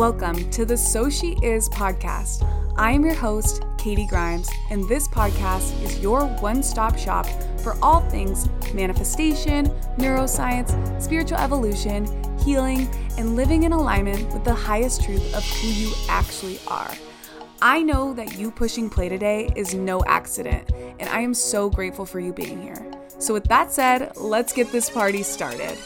Welcome to the So She Is podcast. I am your host, Katie Grimes, and this podcast is your one stop shop for all things manifestation, neuroscience, spiritual evolution, healing, and living in alignment with the highest truth of who you actually are. I know that you pushing play today is no accident, and I am so grateful for you being here. So, with that said, let's get this party started.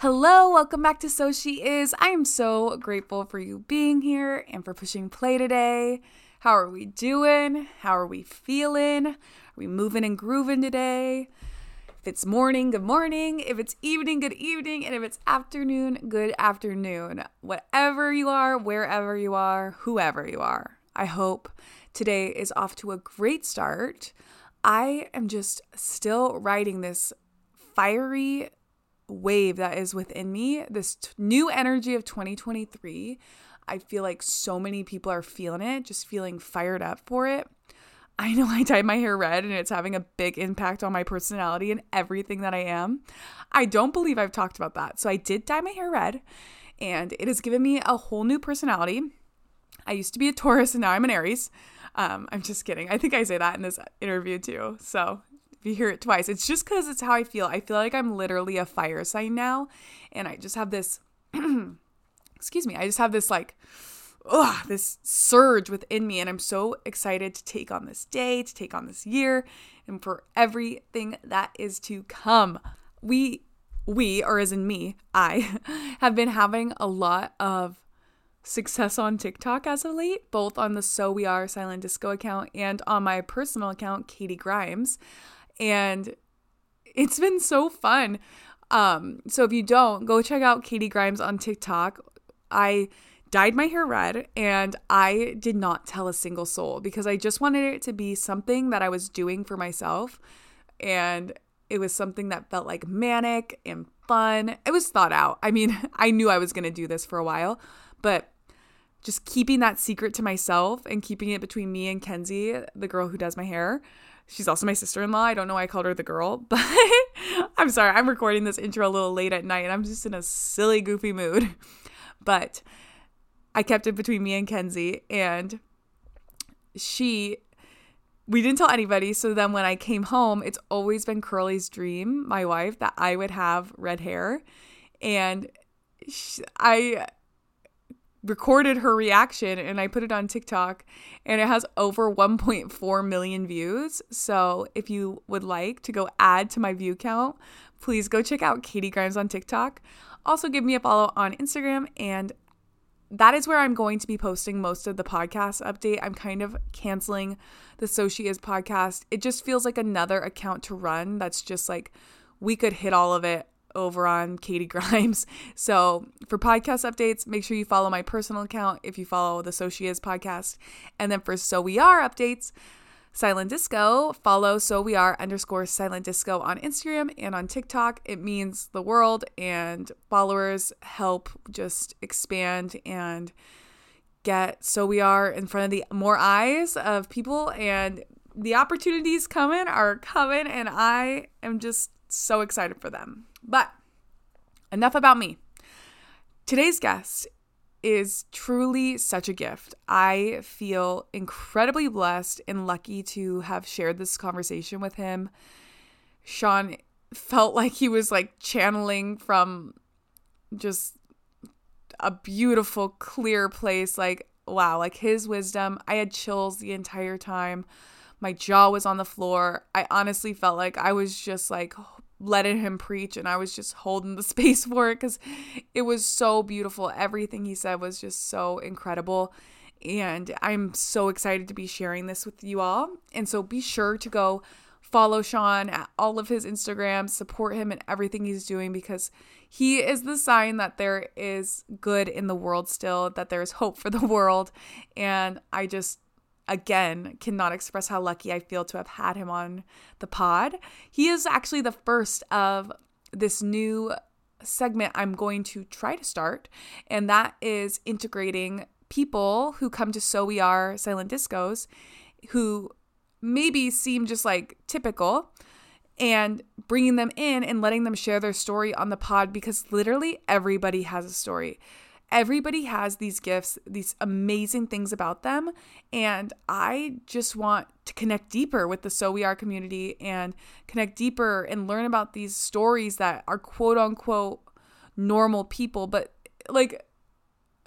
Hello, welcome back to So She Is. I am so grateful for you being here and for pushing play today. How are we doing? How are we feeling? Are we moving and grooving today? If it's morning, good morning. If it's evening, good evening. And if it's afternoon, good afternoon. Whatever you are, wherever you are, whoever you are, I hope today is off to a great start. I am just still riding this fiery wave that is within me, this t- new energy of 2023. I feel like so many people are feeling it, just feeling fired up for it. I know I dyed my hair red and it's having a big impact on my personality and everything that I am. I don't believe I've talked about that. So I did dye my hair red and it has given me a whole new personality. I used to be a Taurus and now I'm an Aries. Um, I'm just kidding. I think I say that in this interview too. So if you hear it twice, it's just because it's how I feel. I feel like I'm literally a fire sign now. And I just have this, excuse me, I just have this like, ugh, this surge within me. And I'm so excited to take on this day, to take on this year, and for everything that is to come. We, we, or as in me, I have been having a lot of success on TikTok as of late, both on the So We Are Silent Disco account and on my personal account, Katie Grimes and it's been so fun. Um, so if you don't, go check out Katie Grimes on TikTok. I dyed my hair red and I did not tell a single soul because I just wanted it to be something that I was doing for myself. And it was something that felt like manic and fun. It was thought out. I mean, I knew I was going to do this for a while, but just keeping that secret to myself and keeping it between me and Kenzie, the girl who does my hair, She's also my sister in law. I don't know why I called her the girl, but I'm sorry. I'm recording this intro a little late at night and I'm just in a silly, goofy mood. But I kept it between me and Kenzie, and she, we didn't tell anybody. So then when I came home, it's always been Curly's dream, my wife, that I would have red hair. And she, I, recorded her reaction and I put it on TikTok and it has over 1.4 million views. So if you would like to go add to my view count, please go check out Katie Grimes on TikTok. Also give me a follow on Instagram and that is where I'm going to be posting most of the podcast update. I'm kind of canceling the So She Is podcast. It just feels like another account to run that's just like we could hit all of it over on Katie Grimes. So for podcast updates, make sure you follow my personal account if you follow the So She Is podcast. And then for So We Are updates, Silent Disco, follow So We Are underscore Silent Disco on Instagram and on TikTok. It means the world and followers help just expand and get So We Are in front of the more eyes of people and the opportunities coming are coming and I am just so excited for them. But enough about me. Today's guest is truly such a gift. I feel incredibly blessed and lucky to have shared this conversation with him. Shaun felt like he was like channeling from just a beautiful, clear place. Like, wow, like his wisdom. I had chills the entire time. My jaw was on the floor. I honestly felt like I was just like letting him preach and I was just holding the space for it cuz it was so beautiful. Everything he said was just so incredible. And I'm so excited to be sharing this with you all. And so be sure to go follow Shaun at all of his Instagrams, support him in everything he's doing because he is the sign that there is good in the world still, that there is hope for the world. And I just again, cannot express how lucky I feel to have had him on the pod. He is actually the first of this new segment I'm going to try to start, and that is integrating people who come to So We Are Silent Discos who maybe seem just like typical and bringing them in and letting them share their story on the pod because literally everybody has a story. Everybody has these gifts, these amazing things about them. And I just want to connect deeper with the So We Are community and connect deeper and learn about these stories that are quote unquote normal people. But like,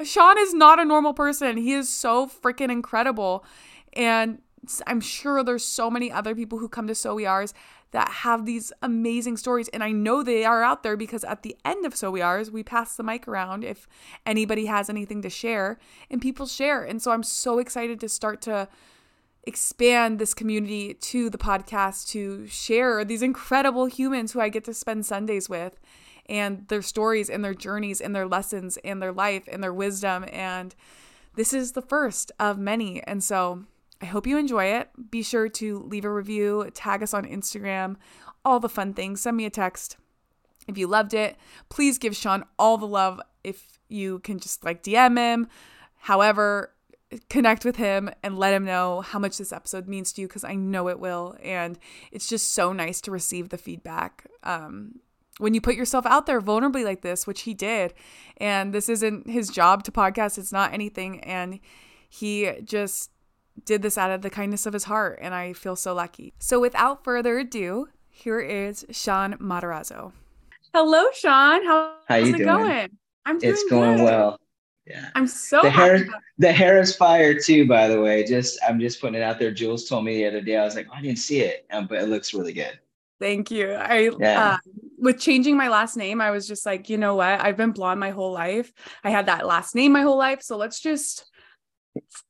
Shaun is not a normal person. He is so freaking incredible. And I'm sure there's so many other people who come to So We Are's that have these amazing stories. And I know they are out there because at the end of So We Are's, we pass the mic around if anybody has anything to share and people share. And so I'm so excited to start to expand this community to the podcast to share these incredible humans who I get to spend Sundays with and their stories and their journeys and their lessons and their life and their wisdom. And this is the first of many. And so I hope you enjoy it. Be sure to leave a review, tag us on Instagram, all the fun things. Send me a text if you loved it. Please give Shaun all the love if you can just like DM him. However, connect with him and let him know how much this episode means to you because I know it will. And it's just so nice to receive the feedback. Um, when you put yourself out there vulnerably like this, which he did, and this isn't his job to podcast, it's not anything. And he just did this out of the kindness of his heart, and I feel so lucky. So, without further ado, here is Shaun Maderazo. Hello, Shaun. How, How how's you it doing? going? I'm doing It's going good. well. Yeah. I'm so The hair, the hair is fire too. By the way, just I'm just putting it out there. Jules told me the other day. I was like, "Oh, I didn't see it, um, but it looks really good. Thank you. I Yeah. uh, with changing my last name, I was just like, you know what? I've been blonde my whole life. I had that last name my whole life, so let's just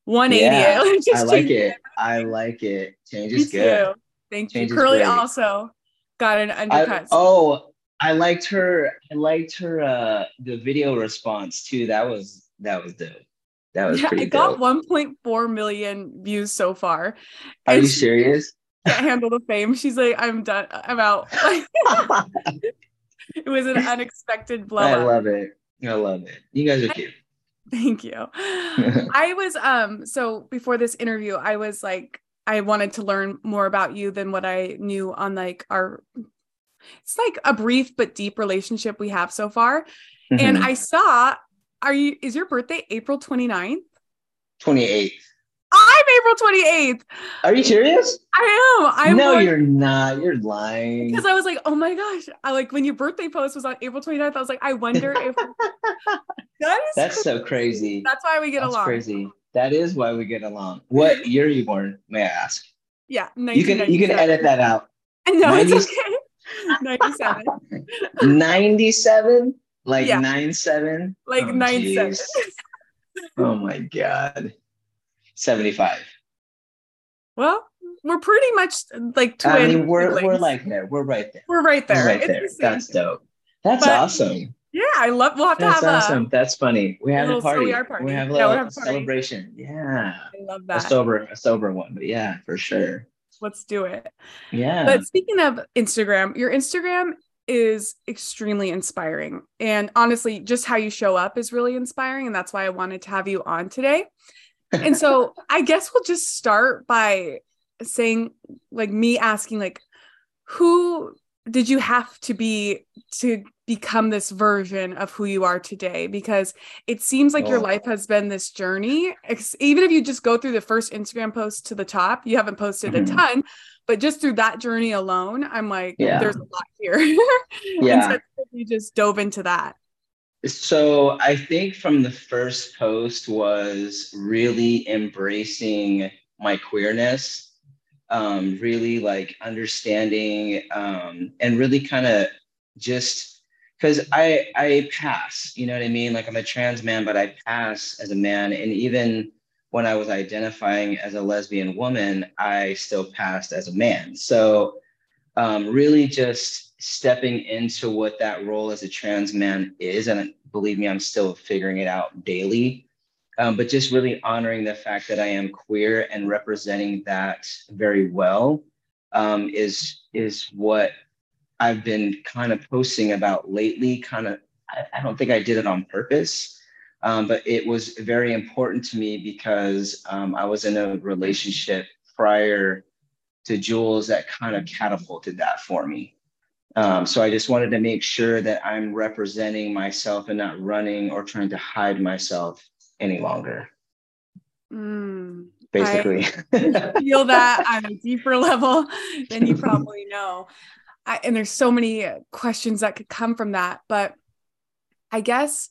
180 Yeah, it. I like it. I like it. Change is good. Thank Change you. Curly great. also got an I, undercut. oh, I liked her. I liked her. Uh, the video response too. That was that was dope. That was yeah, pretty I got dope. 1.4 million views so far. Are and you serious? Can't handle the fame. She's like, I'm done. I'm out. it was an unexpected blow I love it. I love it. You guys are cute. Thank you. I was um so before this interview, I was like I wanted to learn more about you than what I knew on like our it's like a brief but deep relationship we have so far. And Mhm. I saw are you is your birthday April 29th? 28. I'm April 28th. Are you serious? I am. I'm no, was you're not. You're lying. because I was like, oh my gosh. I like when your birthday post was on April 29th. I was like, I wonder if that is That's so crazy. That's why we get That's along. crazy. That is why we get along. What year are you born? May I ask? Yeah. You can you can edit that out. No, it's okay. 97. 97? Like Yeah. nine seven? Like Oh, nine seven. jeez. Oh my god. 75. Well, we're pretty much like twin. I mean, we're we're like there. We're right there. we're right there. We're right there. the That's dope. That's But- awesome. Yeah, I love. We'll have to That's have awesome. That's funny. We have a party. Party. We have a little we'll have a celebration. Yeah. I love that. A sober, a sober one, but yeah, for sure. Let's do it. Yeah. But speaking of Instagram, your Instagram is extremely inspiring. And honestly, just how you show up is really inspiring. And that's why I wanted to have you on today. And so I guess we'll just start by saying, like, me asking, like, who did you have to be to become this version of who you are today? Because it seems like your Oh. life has been this journey. Even if you just go through the first Instagram post to the top, you haven't posted Mhm. a ton, but just through that journey alone, I'm like, Yeah. there's a lot here. Yeah. and so you just dove into that. So I think from the first post was really embracing my queerness, um, really like understanding um, and really kind of just because I I pass, you know what I mean? Like I'm a trans man, but I pass as a man, and even when I was identifying as a lesbian woman, I still passed as a man. So um, really just stepping into what that role as a trans man is. And believe me, I'm still figuring it out daily. Um, but just really honoring the fact that I am queer and representing that very well um, is is what I've been kind of posting about lately. Kind of, I, I don't think I did it on purpose, um, but it was very important to me because um, I was in a relationship prior to Jules that kind of catapulted that for me. Um, so I just wanted to make sure that I'm representing myself and not running or trying to hide myself any longer. Mm, Basically, I feel that on a deeper level than you probably know. I, and there's so many questions that could come from that, but I guess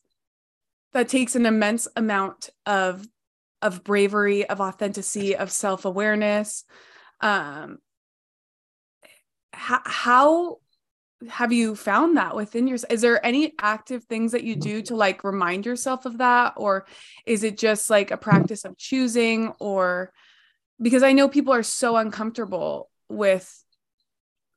that takes an immense amount of of bravery, of authenticity, of self awareness. Um, how, how have you found that within yourself? Is there any active things that you do to like remind yourself of that? Or is it just like a practice of choosing? Or because I know people are so uncomfortable with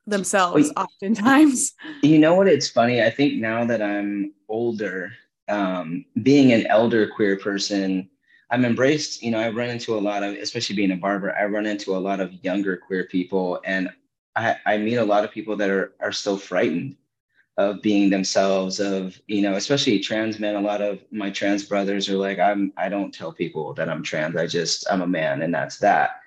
themselves oftentimes. You know what? It's funny. I think now that I'm older, um, being an elder queer person, I'm embraced, you know, I run into a lot of, especially being a barber, I run into a lot of younger queer people and I, I meet a lot of people that are are still frightened of being themselves, of, you know, especially trans men. A lot of my trans brothers are like, I'm I don't tell people that I'm trans. I just I'm a man and that's that.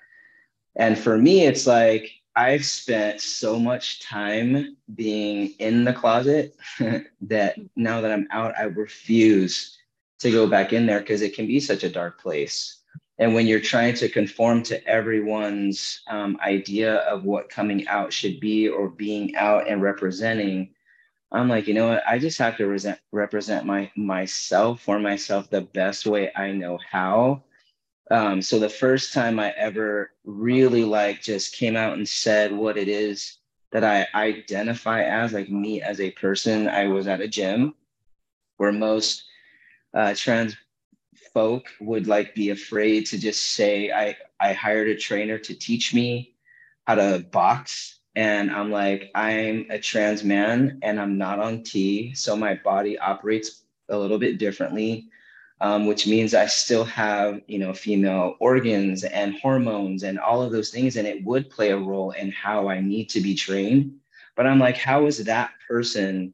And for me, it's like I've spent so much time being in the closet that now that I'm out, I refuse to go back in there because it can be such a dark place. And when you're trying to conform to everyone's um, idea of what coming out should be or being out and representing, I'm like, you know what? I just have to resent, represent my myself for myself the best way I know how. Um, so the first time I ever really like just came out and said what it is that I identify as, like me as a person, I was at a gym where most uh, trans folk would like be afraid to just say I I hired a trainer to teach me how to box. And I'm like I'm a trans man and I'm not on T so my body operates a little bit differently um, which means I still have you know female organs and hormones and all of those things and it would play a role in how I need to be trained. But I'm like how is that person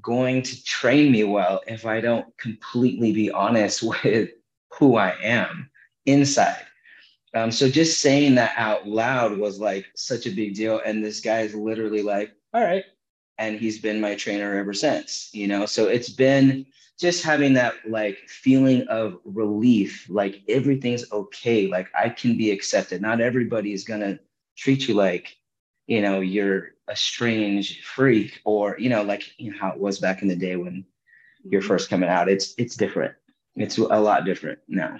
going to train me well if I don't completely be honest with who I am inside. Um, so just saying that out loud was like such a big deal. And this guy is literally like, all right. And he's been my trainer ever since, you know? So it's been just having that like feeling of relief, like everything's okay. Like I can be accepted. Not everybody is going to treat you like, you know, you're a strange freak or you know like you know how it was back in the day when you're mm-hmm. first coming out. It's it's different. It's a lot different now.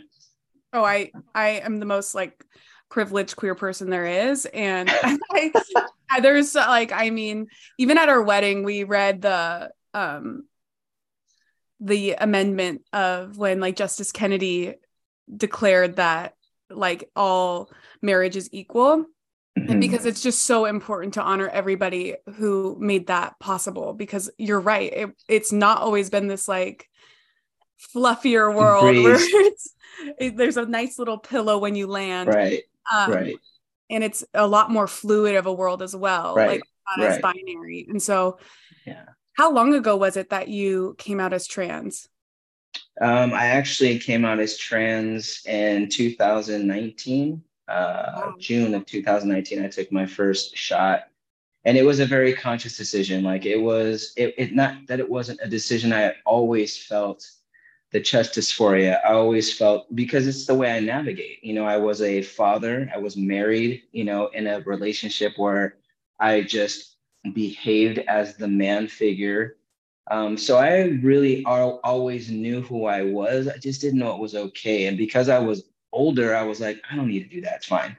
Oh i i am the most like privileged queer person there is. And I, there's like i mean even at our wedding we read the um the amendment of when like justice kennedy declared that like all marriage is equal mm-hmm. because it's just so important to honor everybody who made that possible because you're right it, it's not always been this like fluffier world where it's it, there's a nice little pillow when you land right um, right and it's a lot more fluid of a world as well right. like not right. as binary and so yeah how long ago was it that you came out as trans um, i actually came out as trans in 2019 uh, June of 2019, I took my first shot. And it was a very conscious decision. Like it was, it, it not that it wasn't a decision I always felt the chest dysphoria. I always felt because it's the way I navigate. You know, I was a father, I was married, you know, in a relationship where I just behaved as the man figure. Um, so I really al- always knew who I was. I just didn't know it was okay. And because I was older, I was like, I don't need to do that. It's fine.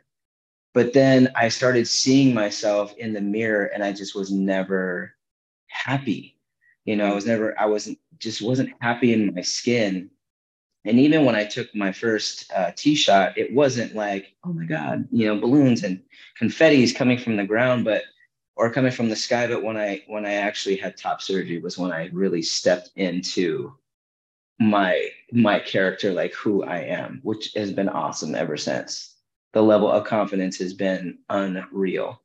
But then I started seeing myself in the mirror and I just was never happy. You know, I was never, I wasn't, just wasn't happy in my skin. And even when I took my first uh, tee shot, it wasn't like, oh my God, you know, balloons and confetti is coming from the ground, but or coming from the sky. But when I when I actually had top surgery was when I really stepped into my my character like who I am, which has been awesome ever since. The level of confidence has been unreal.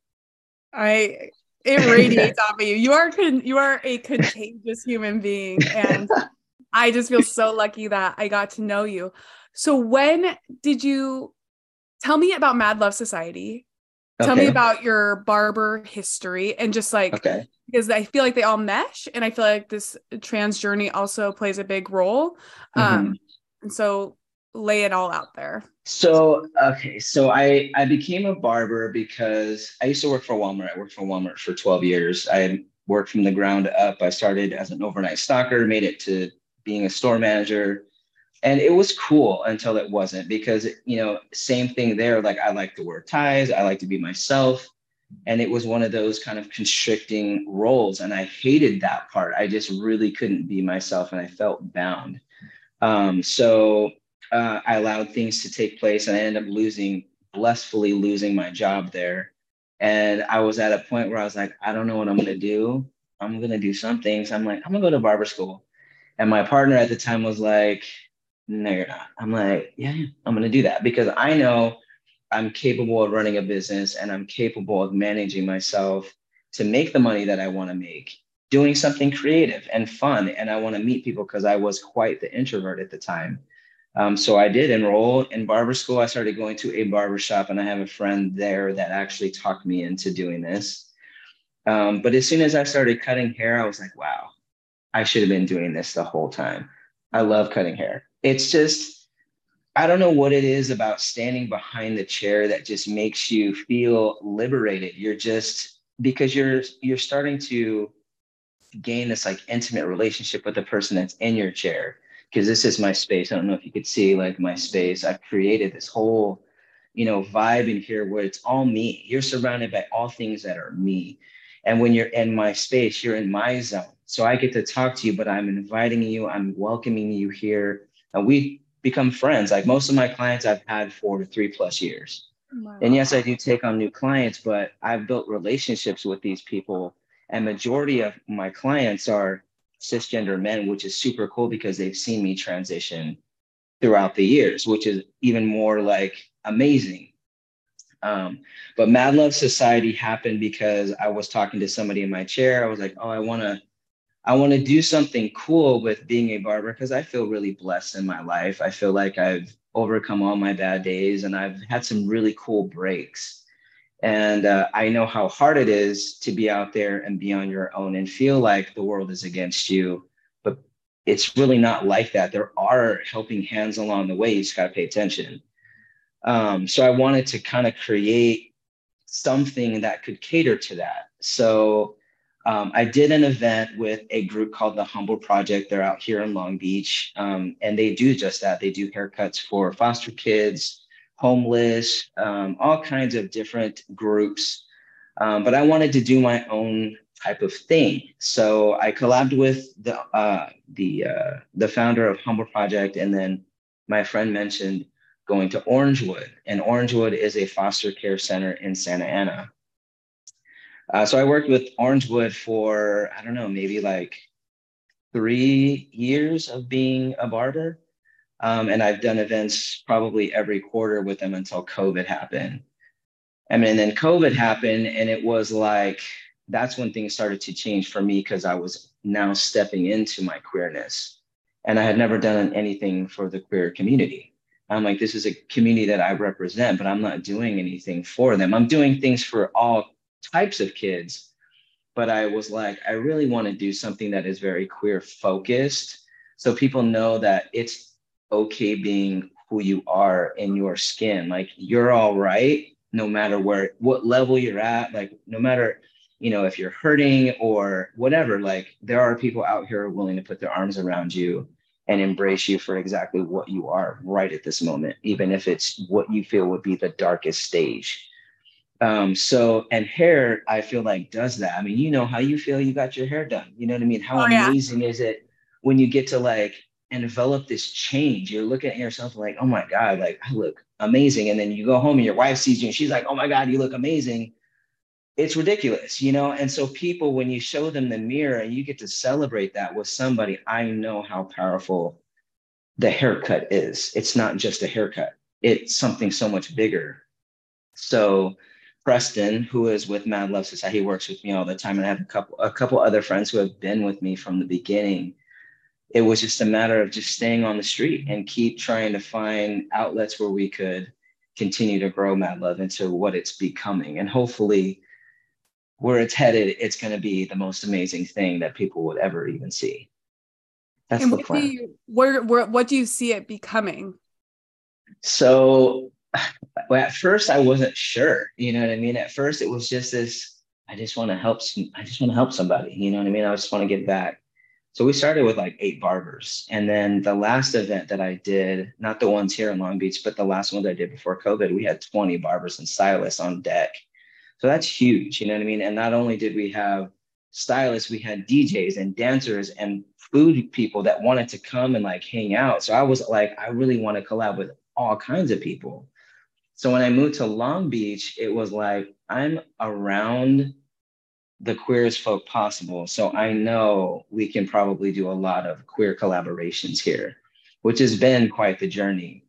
I it radiates off of you. You are con- you are a contagious human being and I just feel so lucky that I got to know you. So when did you tell me about Mad Love Society? Tell me about your barber history and just like okay. because I feel like they all mesh and I feel like this trans journey also plays a big role. Um, mm-hmm. Um and so lay it all out there. So okay, so I I became a barber because I used to work for Walmart. I worked for Walmart for 12 years. I worked from the ground up. I started as an overnight stocker, made it to being a store manager, and it was cool until it wasn't because you know same thing there like i like to wear ties i like to be myself. And it was one of those kind of constricting roles and i hated that part. I just really couldn't be myself and i felt bound. Um, so uh, i allowed things to take place and i ended up losing blissfully losing my job there. And i was at a point where i was like i don't know what i'm going to do. I'm going to do some things i'm like i'm going to go to barber school. And my partner at the time was like no, you're not. I'm like, yeah, I'm going to do that because I know I'm capable of running a business and I'm capable of managing myself to make the money that I want to make, doing something creative and fun. And I want to meet people because I was quite the introvert at the time. Um, so I did enroll in barber school. I started going to a barber shop, and I have a friend there that actually talked me into doing this. Um, but as soon as I started cutting hair, I was like, wow, I should have been doing this the whole time. I love cutting hair it's just I don't know what it is about standing behind the chair that just makes you feel liberated. You're just because you're you're starting to gain this like intimate relationship with the person that's in your chair because this is my space. I don't know if you could see like my space. I've created this whole, you know, vibe in here where it's all me. You're surrounded by all things that are me. And when you're in my space, you're in my zone. So I get to talk to you, but I'm inviting you, I'm welcoming you here and we become friends. Like most of my clients I've had for three plus years. Wow. And yes, I do take on new clients, but I've built relationships with these people. And majority of my clients are cisgender men, which is super cool because they've seen me transition throughout the years, which is even more like amazing. Um, but Mad Love Society happened because I was talking to somebody in my chair. I was like, oh, I want to I want to do something cool with being a barber because I feel really blessed in my life. I feel like I've overcome all my bad days and I've had some really cool breaks. And uh, I know how hard it is to be out there and be on your own and feel like the world is against you. But it's really not like that. There are helping hands along the way. You just got to pay attention. Um, so I wanted to kind of create something that could cater to that. So um, I did an event with a group called the Humble Project. They're out here in Long Beach, um, and they do just that. They do haircuts for foster kids, homeless, um, all kinds of different groups. Um, but I wanted to do my own type of thing, so I collabed with the uh, the uh, the founder of Humble Project, and then my friend mentioned going to Orangewood, and Orangewood is a foster care center in Santa Ana. Uh, so I worked with Orangewood for, I don't know, maybe like three years of being a barber. Um, and I've done events probably every quarter with them until COVID happened. I mean, and then COVID happened, and it was like that's when things started to change for me because I was now stepping into my queerness. And I had never done anything for the queer community. I'm like, this is a community that I represent, but I'm not doing anything for them. I'm doing things for all types of kids but i was like i really want to do something that is very queer focused. So people know that it's okay being who you are in your skin. Like you're all right no matter where what level you're at. Like no matter you know if you're hurting or whatever like there are people out here willing to put their arms around you and embrace you for exactly what you are right at this moment even if it's what you feel would be the darkest stage um, so, and hair, I feel like does that. I mean, you know how you feel you got your hair done. You know what I mean? How oh, amazing yeah. is it when you get to like envelop this change? You're looking at yourself like, oh my God, like I look amazing. And then you go home and your wife sees you and she's like, oh my God, you look amazing. It's ridiculous, you know? And so, people, when you show them the mirror and you get to celebrate that with somebody, I know how powerful the haircut is. It's not just a haircut, it's something so much bigger. So, Preston, who is with Mad Love Society, he works with me all the time, and I have a couple a couple other friends who have been with me from the beginning. It was just a matter of just staying on the street and keep trying to find outlets where we could continue to grow Mad Love into what it's becoming. And hopefully, where it's headed, it's going to be the most amazing thing that people would ever even see. That's and the plan. You, where, where, what do you see it becoming? So, well, at first, I wasn't sure. You know what I mean? At first, it was just this. I just want to help. Some, I just want to help somebody. You know what I mean? I just want to give back. So we started with like eight barbers. And then the last event that I did, not the ones here in Long Beach, but the last one that I did before COVID, we had 20 barbers and stylists on deck. So that's huge. You know what I mean? And not only did we have stylists, we had DJs and dancers and food people that wanted to come and like hang out. So I was like, I really want to collab with all kinds of people. So when I moved to Long Beach, it was like I'm around the queerest folk possible. So I know we can probably do a lot of queer collaborations here, which has been quite the journey.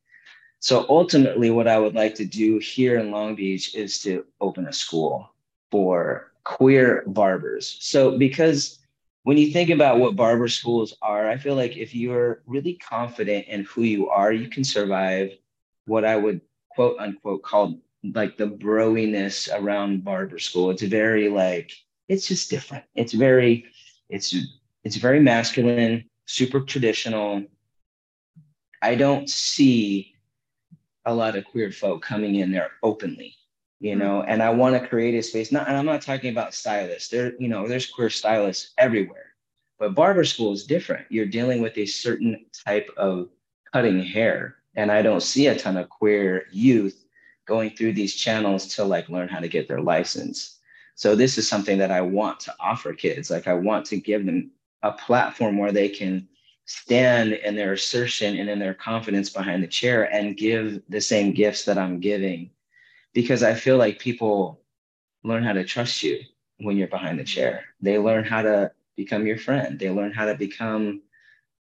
So ultimately, what I would like to do here in Long Beach is to open a school for queer barbers. So because when you think about what barber schools are, I feel like if you're really confident in who you are, you can survive what I would quote unquote called like the broiness around barber school. It's very like it's just different. It's very, it's it's very masculine, super traditional. I don't see a lot of queer folk coming in there openly, you know, mm-hmm. and I want to create a space. Not, and I'm not talking about stylists. There, you know, there's queer stylists everywhere, but barber school is different. You're dealing with a certain type of cutting hair, and I don't see a ton of queer youth going through these channels to like learn how to get their license. So this is something that I want to offer kids. Like I want to give them a platform where they can stand in their assertion and in their confidence behind the chair and give the same gifts that I'm giving. Because I feel like people learn how to trust you when you're behind the chair. They learn how to become your friend. They learn how to become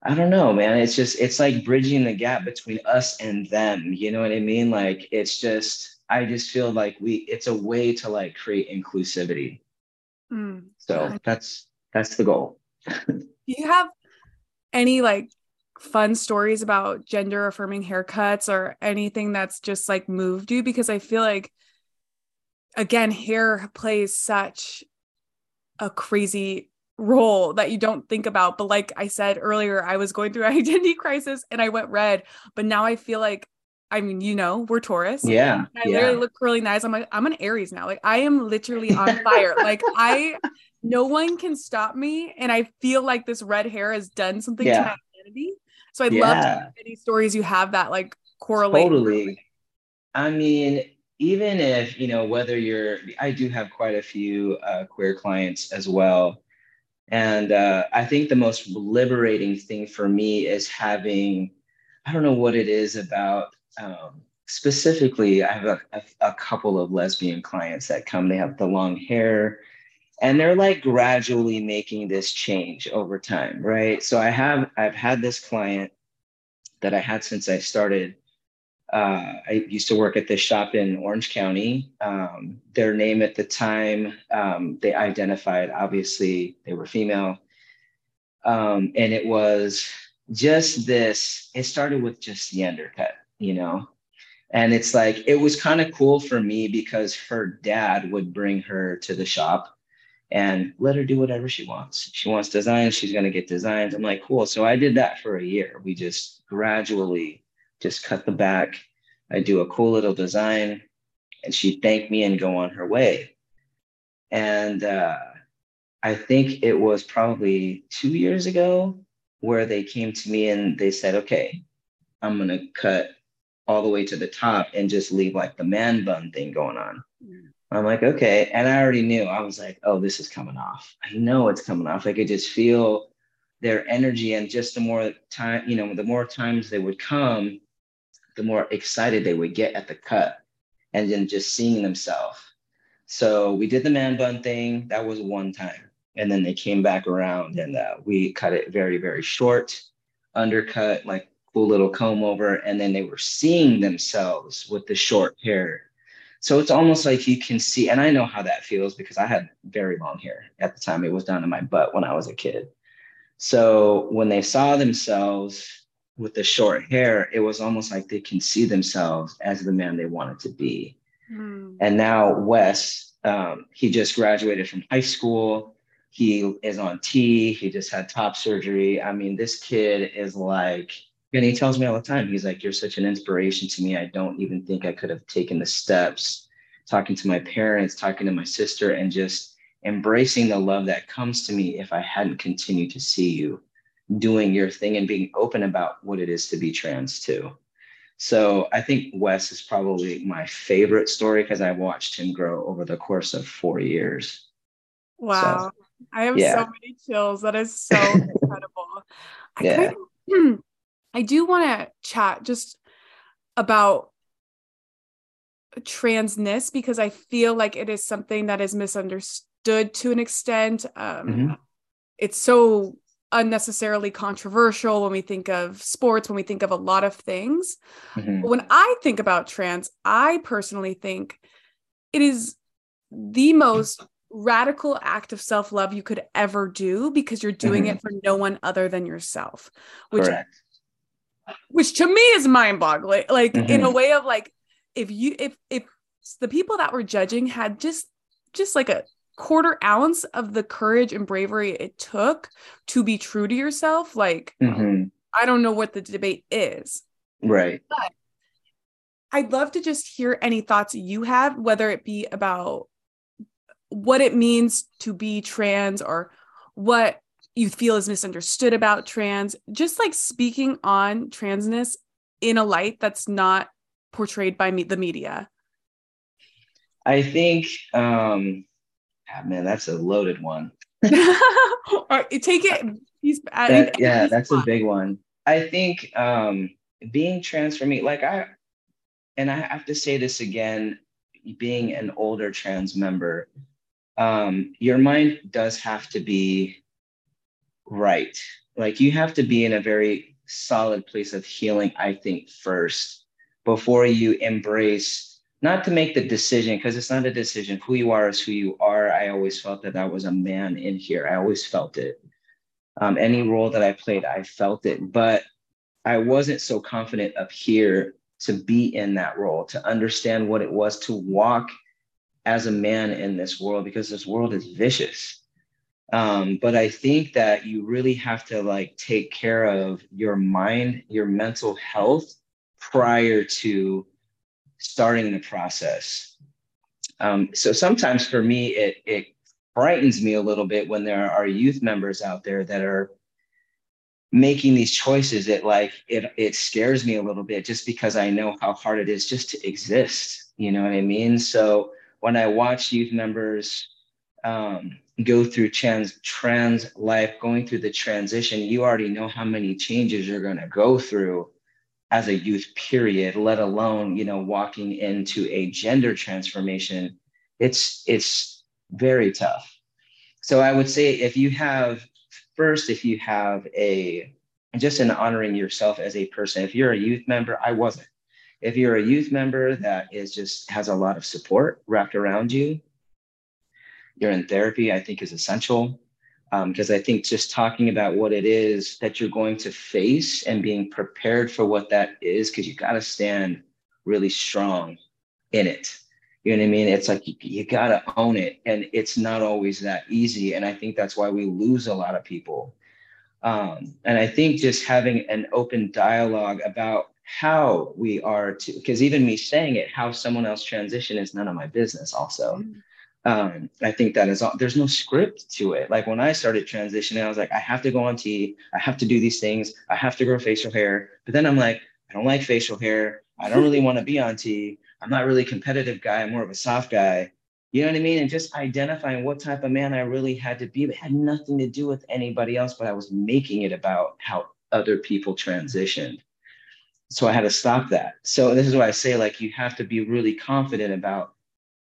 I don't know, man. It's just it's like bridging the gap between us and them. You know what I mean? Like it's just I just feel like we it's a way to like create inclusivity. Mm. So that's that's the goal. Do you have any like fun stories about gender affirming haircuts or anything that's just like moved you? Because I feel like again, hair plays such a crazy role that you don't think about. But like I said earlier, I was going through an identity crisis and I went red. But now I feel like I mean, you know, we're Taurus. Yeah. I yeah. literally look really nice. I'm like, I'm an Aries now. Like I am literally on fire. like I no one can stop me. And I feel like this red hair has done something yeah. to my identity. So I'd yeah. love to any stories you have that like correlate. Totally. I mean, even if, you know, whether you're I do have quite a few uh, queer clients as well. And uh, I think the most liberating thing for me is having, I don't know what it is about um, specifically, I have a, a, a, couple of lesbian clients that come. They have the long hair, and they're like gradually making this change over time, right? So I have I've had this client that I had since I started. Uh, I used to work at this shop in Orange County. Um, their name at the time, um, they identified obviously they were female, um, and it was just this. It started with just the undercut you know? And it's like, it was kind of cool for me because her dad would bring her to the shop and let her do whatever she wants. She wants designs, she's going to get designs. I'm like, cool. So I did that for a year. We just gradually just cut the back. I do a cool little design and she'd thank me and go on her way. And uh, I think it was probably two years ago where they came to me and they said, okay, I'm going to cut all the way to the top and just leave like the man bun thing going on. Mm. I'm like, okay. And I already knew, I was like, oh, this is coming off. I know it's coming off. I could just feel their energy. And just the more time, you know, the more times they would come, the more excited they would get at the cut and then just seeing themselves. So we did the man bun thing. That was one time. And then they came back around and uh, we cut it very, very short, undercut, like cool little comb over, and then they were seeing themselves with the short hair. So it's almost like you can see, and I know how that feels because I had very long hair at the time. It was down to my butt when I was a kid. So when they saw themselves with the short hair, it was almost like they can see themselves as the man they wanted to be. Mm. And now Wes, um, he just graduated from high school. He is on T. He just had top surgery. I mean, this kid is like, and he tells me all the time, he's like, You're such an inspiration to me. I don't even think I could have taken the steps, talking to my parents, talking to my sister, and just embracing the love that comes to me if I hadn't continued to see you doing your thing and being open about what it is to be trans too. So I think Wes is probably my favorite story because I watched him grow over the course of four years. Wow. So, I have yeah. so many chills. That is so incredible. I yeah. Kind of, I do want to chat just about transness because I feel like it is something that is misunderstood to an extent. Um, mm-hmm. It's so unnecessarily controversial when we think of sports, when we think of a lot of things. Mm-hmm. When I think about trans, I personally think it is the most radical act of self-love you could ever do because you're doing mm-hmm. it for no one other than yourself which Correct. which to me is mind-boggling like mm-hmm. in a way of like if you if if the people that were judging had just just like a quarter ounce of the courage and bravery it took to be true to yourself, like mm-hmm. I don't know what the debate is. Right. But I'd love to just hear any thoughts you have, whether it be about what it means to be trans or what you feel is misunderstood about trans, just like speaking on transness in a light that's not portrayed by me, the media. I think um, Ah, man, that's a loaded one. take it. He's that, yeah, that's a big one. I think um, being trans for me, like I, and I have to say this again, being an older trans member, um, your mind does have to be right. Like you have to be in a very solid place of healing, I think, first before you embrace not to make the decision because it's not a decision. Who you are is who you are. I always felt that I was a man in here. I always felt it. Um, any role that I played, I felt it. But I wasn't so confident up here to be in that role, to understand what it was to walk as a man in this world because this world is vicious. Um, but I think that you really have to like take care of your mind, your mental health prior to starting the process. Um, so sometimes for me, it, it frightens me a little bit when there are youth members out there that are making these choices it like it it scares me a little bit just because I know how hard it is just to exist. You know what I mean? So when I watch youth members um, go through trans trans life, going through the transition, you already know how many changes you're going to go through as a youth period let alone you know walking into a gender transformation it's it's very tough. So i would say if you have first if you have a just in honoring yourself as a person if you're a youth member i wasn't. If you're a youth member that is just has a lot of support wrapped around you you're in therapy i think is essential because um, I think just talking about what it is that you're going to face and being prepared for what that is, because you got to stand really strong in it. You know what I mean? It's like you, you got to own it, and it's not always that easy. And I think that's why we lose a lot of people. Um, and I think just having an open dialogue about how we are to, because even me saying it, how someone else transition is none of my business. Also. Mm-hmm um, I think that is all, there's no script to it. Like when I started transitioning, I was like, I have to go on T, I have to do these things, I have to grow facial hair. But then I'm like, I don't like facial hair. I don't really want to be on T. I'm not really a competitive guy. I'm more of a soft guy. You know what I mean? And just identifying what type of man I really had to be, but had nothing to do with anybody else, but I was making it about how other people transitioned. So I had to stop that. So this is why I say, like, you have to be really confident about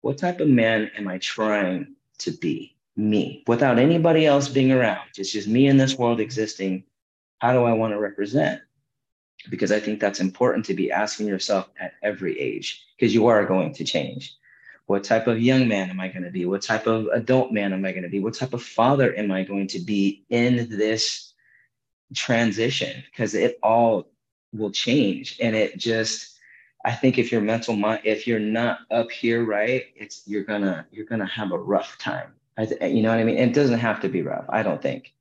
what type of man am I trying to be? Me, without anybody else being around. It's just me in this world existing. How do I want to represent? Because I think that's important to be asking yourself at every age, because you are going to change. What type of young man am I going to be? What type of adult man am I going to be? What type of father am I going to be in this transition? Because it all will change and it just i think if your mental mind if you're not up here right it's you're gonna you're gonna have a rough time. I th- you know what i mean? It doesn't have to be rough i don't think.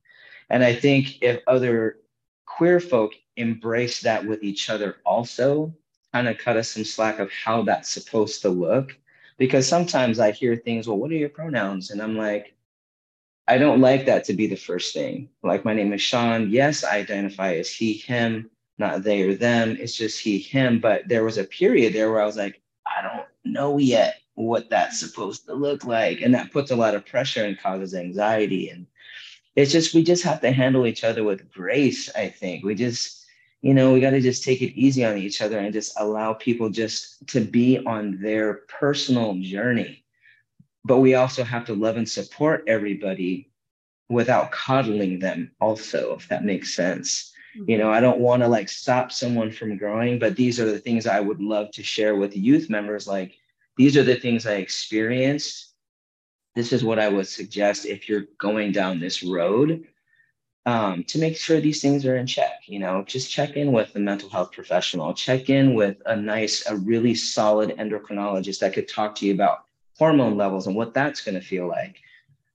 And i think if other queer folk embrace that with each other also kind of cut us some slack of how that's supposed to look. Because sometimes i hear things well what are your pronouns? And i'm like I don't like that to be the first thing. Like, my name is Shaun. Yes, I identify as he, him, not they or them. It's just he, him. But there was a period there where I was like, I don't know yet what that's supposed to look like. And that puts a lot of pressure and causes anxiety. And it's just, we just have to handle each other with grace, I think. We just, you know, we got to just take it easy on each other and just allow people just to be on their personal journey but we also have to love and support everybody without coddling them also if that makes sense. You know i don't want to like stop someone from growing but these are the things i would love to share with youth members like these are the things i experienced. This is what i would suggest if you're going down this road um, to make sure these things are in check you know? Just check in with the mental health professional. Check in with a nice a really solid endocrinologist that could talk to you about hormone levels and what that's going to feel like.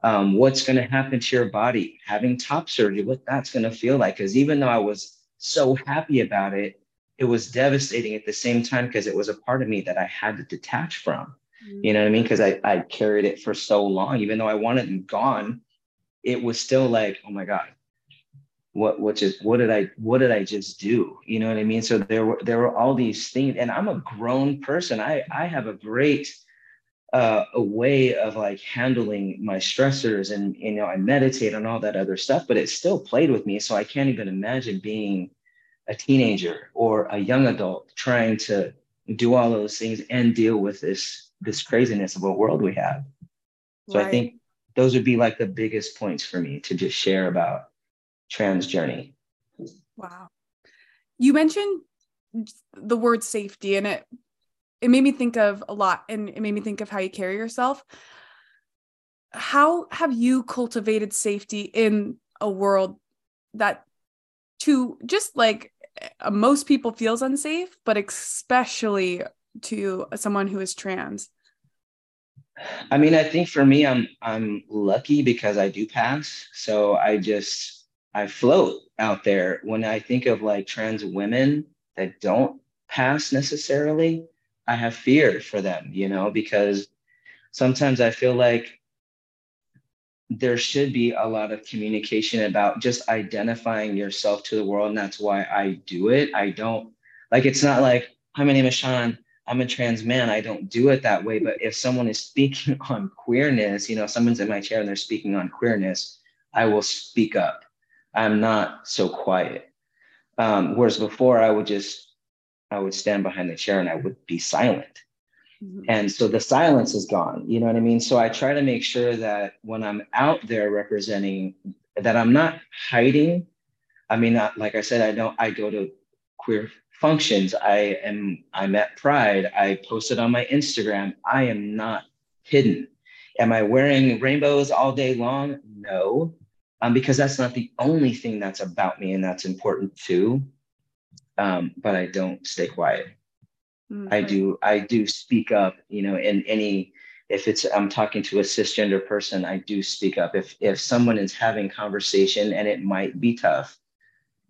Um, what's going to happen to your body having top surgery, what that's going to feel like. Because even though I was so happy about it, it was devastating at the same time because it was a part of me that I had to detach from. You know what I mean? Because I, I carried it for so long, even though I wanted it gone, it was still like, oh my God, what what just what did I what did I just do? You know what I mean? So there were there were all these things, and I'm a grown person. I I have a great uh, a way of like handling my stressors and you know i meditate on all that other stuff but it still played with me so i can't even imagine being a teenager or a young adult trying to do all those things and deal with this this craziness of a world we have. So right. i think those would be like the biggest points for me to just share about trans journey. Wow. You mentioned the word safety and it it made me think of a lot and it made me think of how you carry yourself. How have you cultivated safety in a world that to just like uh, most people feels unsafe but especially to someone who is trans? I mean i think for me i'm i'm lucky because i do pass. So i just i float out there. When i think of like trans women that don't pass necessarily I have fear for them, you know, because sometimes I feel like there should be a lot of communication about just identifying yourself to the world. And that's why I do it. I don't like it's not like, hi, my name is Shaun. I'm a trans man. I don't do it that way. But if someone is speaking on queerness, you know, someone's in my chair and they're speaking on queerness, I will speak up. I'm not so quiet. Um, whereas before I would just I would stand behind the chair and I would be silent. Mm-hmm. And so the silence is gone. You know what I mean? So I try to make sure that when I'm out there representing, that I'm not hiding. I mean, like I said, I don't. I go to queer functions. I am. I'm at Pride. I posted on my Instagram. I am not hidden. Am I wearing rainbows all day long? No, um, because that's not the only thing that's about me, and that's important too um, but I don't stay quiet. Mm-hmm. I do I do speak up, you know, in any if it's I'm talking to a cisgender person, I do speak up. If if someone is having conversation and it might be tough,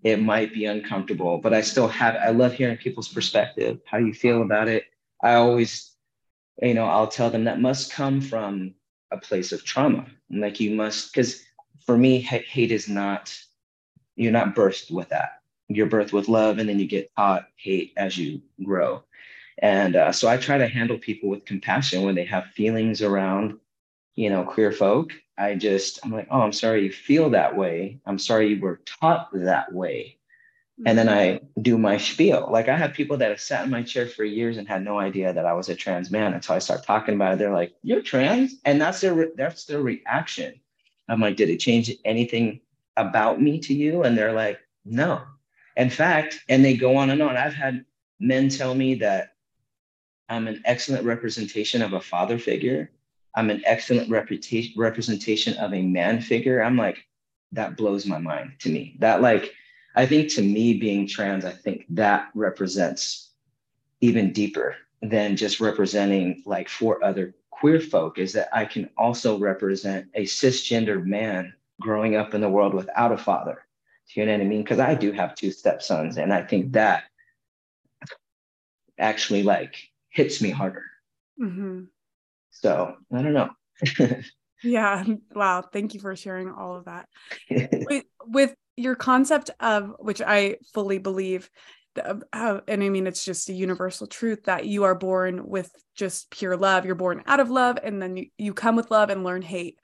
it might be uncomfortable, but I still have I love hearing people's perspective, how you feel about it. I always, you know, I'll tell them that must come from a place of trauma. Like you must, because for me, hate is not, you're not burst with that your birth with love and then you get taught hate as you grow. And uh, so i try to handle people with compassion when they have feelings around you know queer folk. I just i'm like oh i'm sorry you feel that way. I'm sorry you were taught that way. And then i do my spiel. Like i have people that have sat in my chair for years and had no idea that i was a trans man until i start talking about it. They're like you're trans? And that's their that's their reaction. I'm like did it change anything about me to you? And they're like no in fact, and they go on and on. I've had men tell me that I'm an excellent representation of a father figure. I'm an excellent reputation, representation of a man figure. I'm like, that blows my mind to me. That like, I think to me, being trans, I think that represents even deeper than just representing like four other queer folk is that I can also represent a cisgendered man growing up in the world without a father. Do you know what I mean? Because I do have two stepsons, and I think that actually like hits me harder. Mm-hmm. So I don't know. yeah. Wow. Thank you for sharing all of that. with, with your concept of which I fully believe and I mean, it's just a universal truth that you are born with just pure love. You're born out of love, and then you, you come with love and learn hate.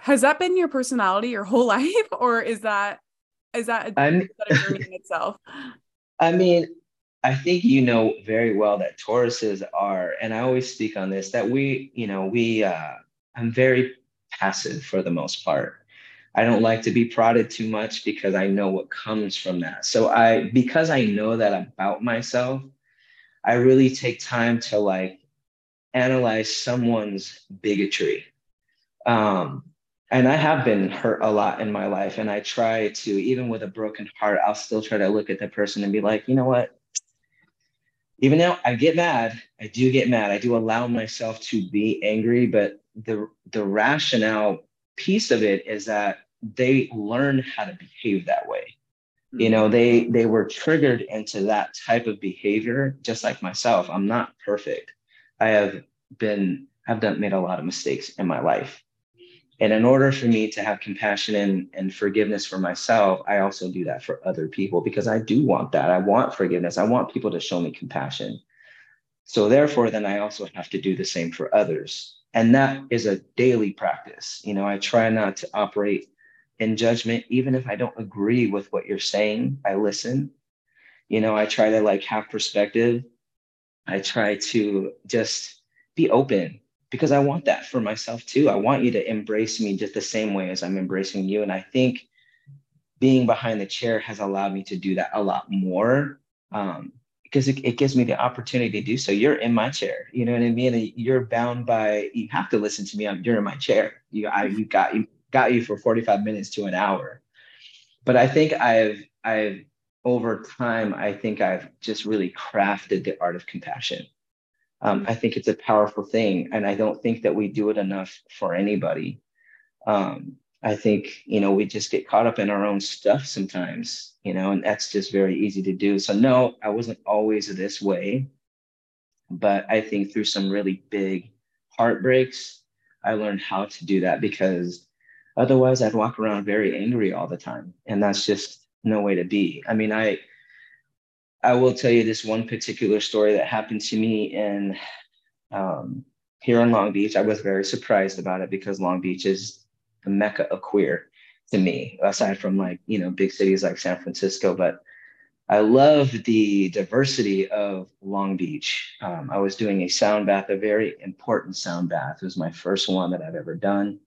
Has that been your personality your whole life, or is that is that a, is that a journey in itself? I mean, I think you know very well that Tauruses are, and I always speak on this that we, you know, we. uh I'm very passive for the most part. I don't like to be prodded too much because I know what comes from that. So I because I know that about myself, I really take time to like analyze someone's bigotry. Um, and I have been hurt a lot in my life. And I try to, even with a broken heart, I'll still try to look at the person and be like, you know what? Even though I get mad, I do get mad. I do allow myself to be angry, but the the rationale piece of it is that they learn how to behave that way mm-hmm. you know they they were triggered into that type of behavior just like myself i'm not perfect i have been i've done made a lot of mistakes in my life and in order for me to have compassion and, and forgiveness for myself i also do that for other people because i do want that. I want forgiveness. I want people to show me compassion. So therefore then i also have to do the same for others. And that is a daily practice. You know i try not to operate in judgment. Even if i don't agree with what you're saying i listen. You know i try to like have perspective. I try to just be open because i want that for myself too i want you to embrace me just the same way as i'm embracing you and i think being behind the chair has allowed me to do that a lot more um, because it, it, gives me the opportunity to do so. You're in my chair, you know what I mean? You're bound by. You have to listen to me. I'm, you're in my chair. You, I, you got you got you for 45 minutes to an hour. But I think I've I've over time I think I've just really crafted the art of compassion. Um, I think it's a powerful thing, and I don't think that we do it enough for anybody. Um, I think you know we just get caught up in our own stuff sometimes, you know, and that's just very easy to do. So no, I wasn't always this way, but I think through some really big heartbreaks, I learned how to do that because otherwise I'd walk around very angry all the time, and that's just no way to be. I mean, I I will tell you this one particular story that happened to me in um, here in Long Beach. I was very surprised about it because Long Beach is the mecca of queer to me, aside from like, you know, big cities like San Francisco. But I love the diversity of Long Beach. Um, I was doing a sound bath, a very important sound bath. It was my first one that I've ever done.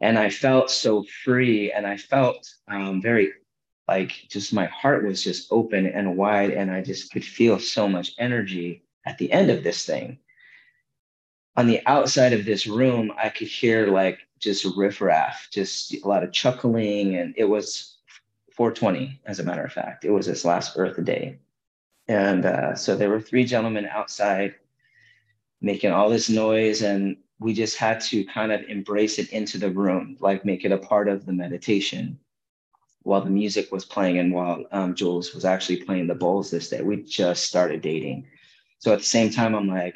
And I felt so free and I felt um, very like just my heart was just open and wide. And I just could feel so much energy at the end of this thing on the outside of this room, I could hear like just riffraff, just a lot of chuckling. And it was 420, as a matter of fact. It was his last Earth Day. And uh, so there were three gentlemen outside making all this noise. And we just had to kind of embrace it into the room, like make it a part of the meditation while the music was playing and while um, Jules was actually playing the bowls this day. We just started dating. So at the same time, I'm like,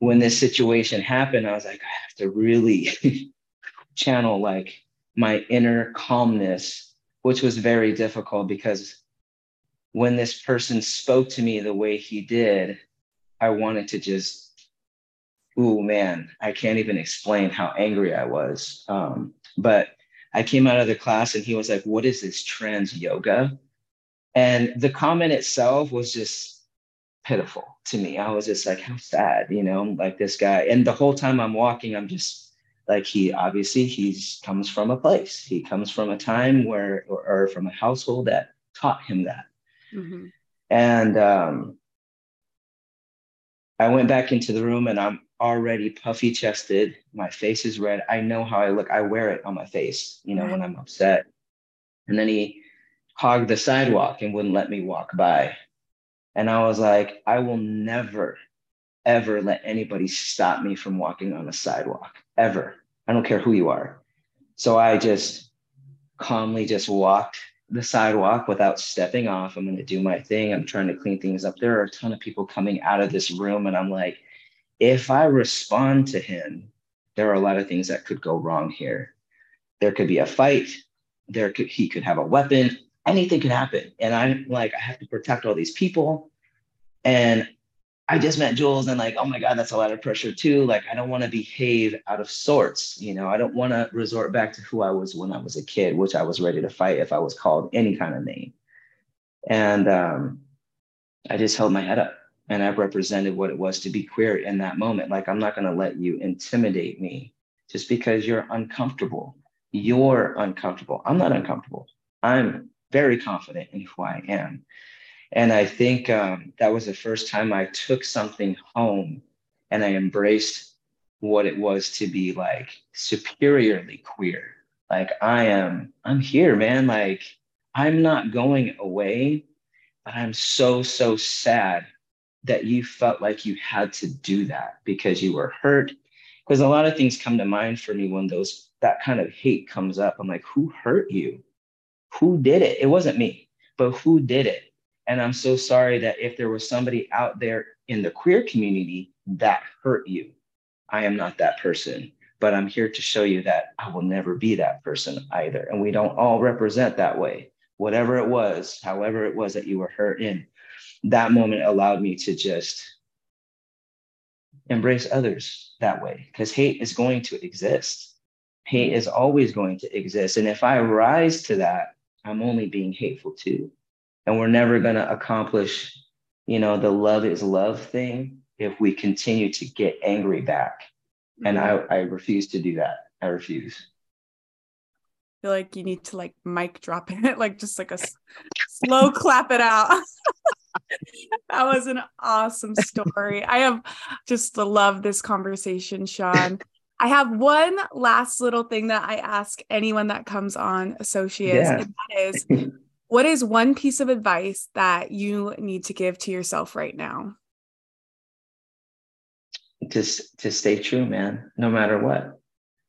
when this situation happened, I was like, I have to really channel like my inner calmness, which was very difficult because when this person spoke to me the way he did, I wanted to just, oh man, I can't even explain how angry I was. Um, but I came out of the class and he was like, What is this trans yoga? And the comment itself was just pitiful to me. I was just like, how sad, you know, like this guy. And the whole time I'm walking, I'm just like, he obviously he's comes from a place. He comes from a time where, or, or from a household that taught him that. Mm-hmm. And um, I went back into the room and I'm already puffy chested. My face is red. I know how I look. I wear it on my face, you know, when I'm upset. And then he hogged the sidewalk and wouldn't let me walk by. And I was like, I will never, ever let anybody stop me from walking on a sidewalk, ever. I don't care who you are. So I just calmly just walked the sidewalk without stepping off. I'm going to do my thing. I'm trying to clean things up. There are a ton of people coming out of this room, and I'm like, if I respond to him, there are a lot of things that could go wrong here. There could be a fight. There could he could have a weapon. Anything could happen. And I'm like, I have to protect all these people. And I just met Jules and like, oh my God, that's a lot of pressure too. Like, I don't want to behave out of sorts. You know, I don't want to resort back to who I was when I was a kid, which I was ready to fight if I was called any kind of name. And um, I just held my head up and I've represented what it was to be queer in that moment. Like, I'm not going to let you intimidate me just because you're uncomfortable. You're uncomfortable. I'm not uncomfortable. I'm very confident in who I am. And I think um, that was the first time I took something home and I embraced what it was to be like superiorly queer. Like I am, I'm here, man. Like I'm not going away, but I'm so, so sad that you felt like you had to do that because you were hurt. Because a lot of things come to mind for me when those that kind of hate comes up. I'm like, who hurt you? Who did it? It wasn't me, but who did it? And I'm so sorry that if there was somebody out there in the queer community that hurt you, I am not that person. But I'm here to show you that I will never be that person either. And we don't all represent that way. Whatever it was, however it was that you were hurt in, that moment allowed me to just embrace others that way because hate is going to exist. Hate is always going to exist. And if I rise to that, I'm only being hateful too and we're never going to accomplish you know the love is love thing if we continue to get angry back. And i i refuse to do that. I refuse. I feel like you need to like mic drop it like just like a slow clap it out that was an awesome story i have just love this conversation Shaun I have one last little thing that I ask anyone that comes on So She Is, yeah. and that is what is one piece of advice that you need to give to yourself right now? Just to stay true, man, no matter what.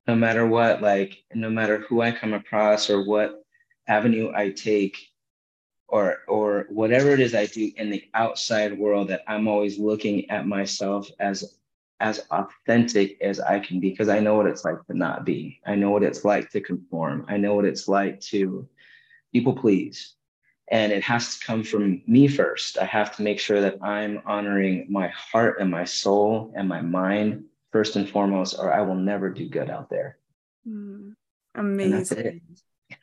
No matter what, like no matter who I come across or what avenue I take or or whatever it is I do in the outside world that I'm always looking at myself as as authentic as I can be because I know what it's like to not be. I know what it's like to conform. I know what it's like to people please. And it has to come from me first. I have to make sure that I'm honoring my heart and my soul and my mind first and foremost, or I will never do good out there. Mm, amazing.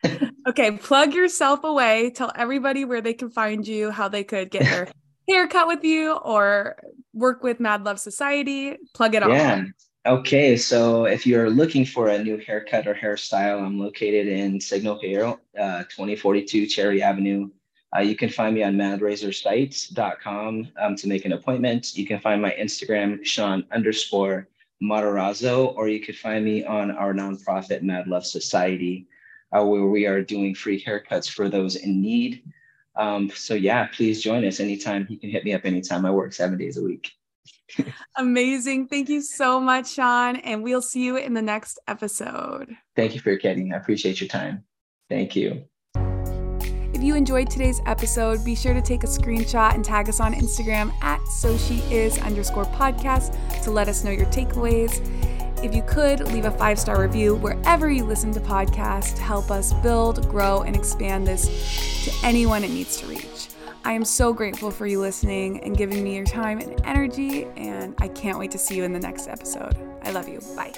okay, plug yourself away. Tell everybody where they can find you, how they could get their haircut with you or work with Mad Love Society. Plug it all. Yeah. Okay, so if you're looking for a new haircut or hairstyle, I'm located in Signal Hill, uh, 2042 Cherry Avenue. Uh, you can find me on madrazorsites.com um, to make an appointment. You can find my Instagram, Shaun underscore Maderazo, or you could find me on our nonprofit Mad Love Society, uh, where we are doing free haircuts for those in need. Um, so yeah, please join us anytime. You can hit me up anytime. I work seven days a week. Amazing. Thank you so much, Shaun. And we'll see you in the next episode. Thank you for getting. I appreciate your time. Thank you. If you enjoyed today's episode, be sure to take a screenshot and tag us on Instagram at so she is underscore podcast to let us know your takeaways. If you could, leave a five star review wherever you listen to podcasts to help us build, grow, and expand this to anyone it needs to reach. I am so grateful for you listening and giving me your time and energy, and I can't wait to see you in the next episode. I love you. Bye.